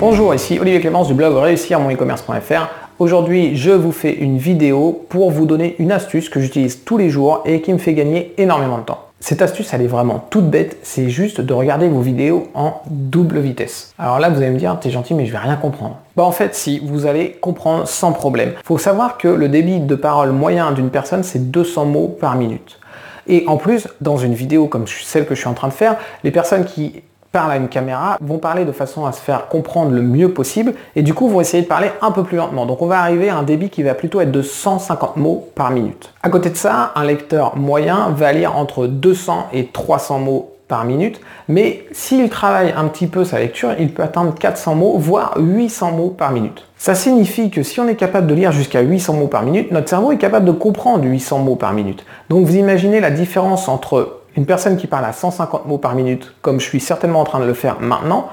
Bonjour, ici Olivier Clémence du blog réussir mon e-commerce.fr. Aujourd'hui, je vous fais une vidéo pour vous donner une astuce que j'utilise tous les jours et qui me fait gagner énormément de temps. Cette astuce, elle est vraiment toute bête, c'est juste de regarder vos vidéos en double vitesse. Alors là, vous allez me dire, t'es gentil, mais je vais rien comprendre. Bah en fait, si, vous allez comprendre sans problème. Faut savoir que le débit de parole moyen d'une personne, c'est 200 mots par minute. Et en plus, dans une vidéo comme celle que je suis en train de faire, les personnes qui parlent à une caméra vont parler de façon à se faire comprendre le mieux possible et du coup vont essayer de parler un peu plus lentement. Donc on va arriver à un débit qui va plutôt être de 150 mots par minute. À côté de ça, un lecteur moyen va lire entre 200 et 300 mots par minute, mais s'il travaille un petit peu sa lecture, il peut atteindre 400 mots, voire 800 mots par minute. Ça signifie que si on est capable de lire jusqu'à 800 mots par minute, notre cerveau est capable de comprendre 800 mots par minute. Donc vous imaginez la différence entre une personne qui parle à 150 mots par minute, comme je suis certainement en train de le faire maintenant,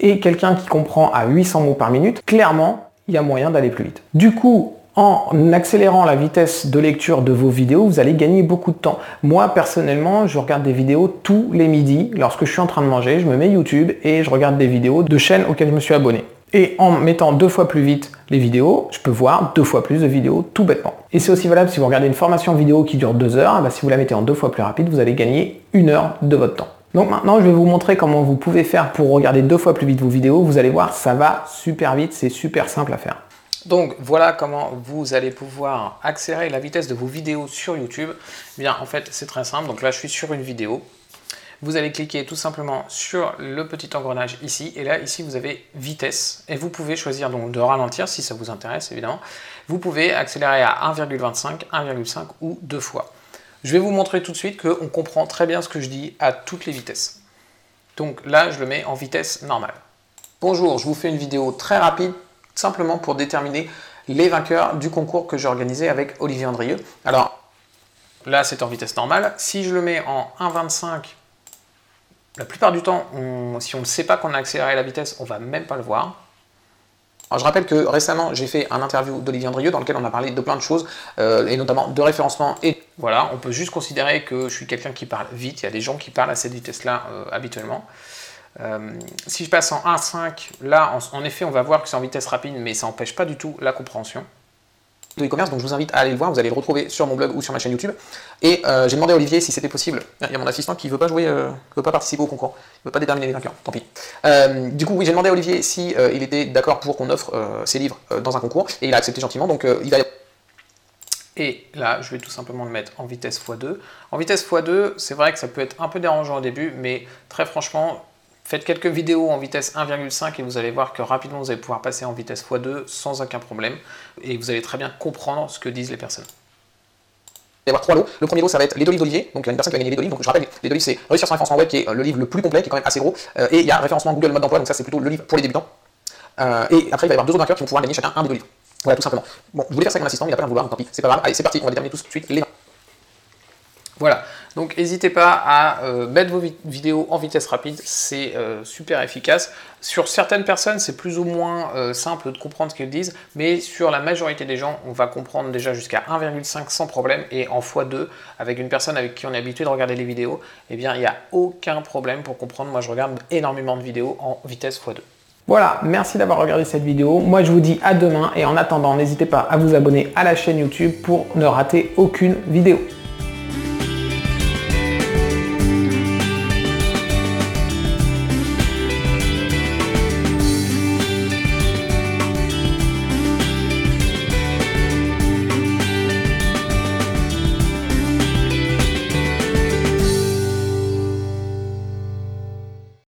et quelqu'un qui comprend à 800 mots par minute, clairement, il y a moyen d'aller plus vite. Du coup, en accélérant la vitesse de lecture de vos vidéos, vous allez gagner beaucoup de temps. Moi, personnellement, je regarde des vidéos tous les midis. Lorsque je suis en train de manger, je me mets YouTube et je regarde des vidéos de chaînes auxquelles je me suis abonné. Et en mettant deux fois plus vite les vidéos, je peux voir deux fois plus de vidéos tout bêtement. Et c'est aussi valable si vous regardez une formation vidéo qui dure deux heures, bah, si vous la mettez en deux fois plus rapide, vous allez gagner une heure de votre temps. Donc maintenant, je vais vous montrer comment vous pouvez faire pour regarder deux fois plus vite vos vidéos. Vous allez voir, ça va super vite, c'est super simple à faire. Donc voilà comment vous allez pouvoir accélérer la vitesse de vos vidéos sur YouTube. Bien, en fait, c'est très simple. Donc là, je suis sur une vidéo vous allez cliquer tout simplement sur le petit engrenage ici, et là, ici, vous avez vitesse, et vous pouvez choisir donc de ralentir si ça vous intéresse, évidemment. Vous pouvez accélérer à 1,25, 1,5 ou deux fois. Je vais vous montrer tout de suite qu'on comprend très bien ce que je dis à toutes les vitesses. Donc là, je le mets en vitesse normale. Bonjour, je vous fais une vidéo très rapide, simplement pour déterminer les vainqueurs du concours que j'ai organisé avec Olivier Andrieux. Alors, là, c'est en vitesse normale. Si je le mets en 1,25 la plupart du temps, si on ne sait pas qu'on a accéléré la vitesse, on va même pas le voir. Je rappelle que récemment, j'ai fait un interview d'Olivier Andrieux dans lequel on a parlé de plein de choses, euh, et notamment de référencement. Et voilà, on peut juste considérer que je suis quelqu'un qui parle vite. Il y a des gens qui parlent à cette vitesse-là euh, habituellement. Euh, si je passe en 1.5, là, en, effet, on va voir que c'est en vitesse rapide, mais ça n'empêche pas du tout la compréhension de e-commerce, donc je vous invite à aller le voir, vous allez le retrouver sur mon blog ou sur ma chaîne YouTube. Et euh, j'ai demandé à Olivier si c'était possible. Il y a mon assistant qui ne veut pas jouer, euh, veut pas participer au concours, il ne veut pas déterminer les vainqueurs, tant pis. Euh, du coup, oui, j'ai demandé à Olivier si il était d'accord pour qu'on offre ses livres dans un concours, et il a accepté gentiment, donc il va... Et là, je vais tout simplement le mettre en vitesse x2. En vitesse x2, c'est vrai que ça peut être un peu dérangeant au début, mais très franchement, Faites quelques vidéos en vitesse 1,5 et vous allez voir que rapidement vous allez pouvoir passer en vitesse x2 sans aucun problème et vous allez très bien comprendre ce que disent les personnes. Il va y avoir trois lots. Le premier lot, ça va être les deux livres d'Olivier. Donc, il y a une personne qui va gagner les deux livres. Donc, je rappelle, les deux livres, c'est Réussir son référencement web, qui est euh, le livre le plus complet, qui est quand même assez gros. Euh, et il y a Référencement Google mode d'emploi. Donc, ça, c'est plutôt le livre pour les débutants. Euh, et après, il va y avoir deux autres vainqueurs qui vont pouvoir gagner chacun un des deux livres. Voilà, tout simplement. Bon, je voulais faire ça avec mon assistant, mais il n'a pas l'air vouloir, donc tant pis. C'est pas grave. Allez, c'est parti. On va déterminer tout de suite les voilà, donc n'hésitez pas à euh, mettre vos vidéos en vitesse rapide, c'est euh, super efficace. Sur certaines personnes, c'est plus ou moins euh, simple de comprendre ce qu'elles disent, mais sur la majorité des gens, on va comprendre déjà jusqu'à 1,5 sans problème, et en x2, avec une personne avec qui on est habitué de regarder les vidéos, eh bien il n'y a aucun problème pour comprendre. Moi je regarde énormément de vidéos en vitesse x2. Voilà, merci d'avoir regardé cette vidéo. Moi je vous dis à demain, et en attendant, n'hésitez pas à vous abonner à la chaîne YouTube pour ne rater aucune vidéo.